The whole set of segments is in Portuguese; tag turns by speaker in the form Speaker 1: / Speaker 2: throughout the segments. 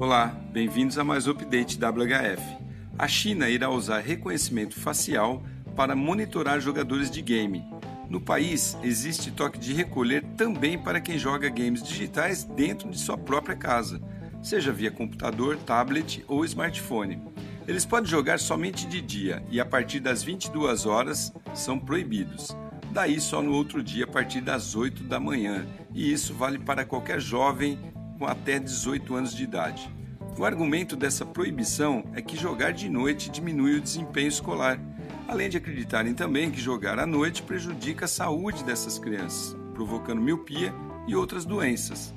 Speaker 1: Olá, bem-vindos a mais um update WHF. A China irá usar reconhecimento facial para monitorar jogadores de game. No país, existe toque de recolher também para quem joga games digitais dentro de sua própria casa, seja via computador, tablet ou smartphone. Eles podem jogar somente de dia e a partir das 22 horas são proibidos. Daí só no outro dia a partir das 8 da manhã, e isso vale para qualquer jovem com até 18 anos de idade. O argumento dessa proibição é que jogar de noite diminui o desempenho escolar, além de acreditarem também que jogar à noite prejudica a saúde dessas crianças, provocando miopia e outras doenças.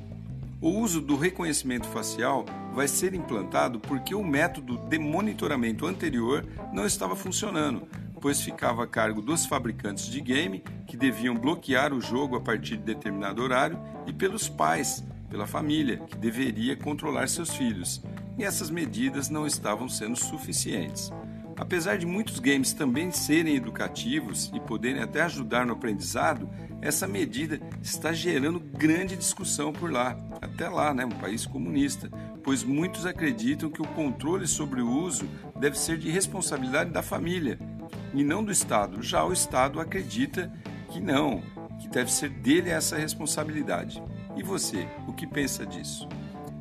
Speaker 1: O uso do reconhecimento facial vai ser implantado porque o método de monitoramento anterior não estava funcionando, pois ficava a cargo dos fabricantes de game, que deviam bloquear o jogo a partir de determinado horário, e pelos pais, pela família, que deveria controlar seus filhos. E essas medidas não estavam sendo suficientes. Apesar de muitos games também serem educativos e poderem até ajudar no aprendizado, essa medida está gerando grande discussão por lá, até lá, né, um país comunista, pois muitos acreditam que o controle sobre o uso deve ser de responsabilidade da família e não do Estado. Já o Estado acredita que não, que deve ser dele essa responsabilidade. E você, o que pensa disso?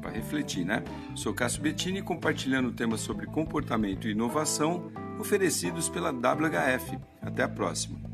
Speaker 1: Para refletir, né? Sou Cássio Bettini compartilhando temas sobre comportamento e inovação oferecidos pela WHF. Até a próxima.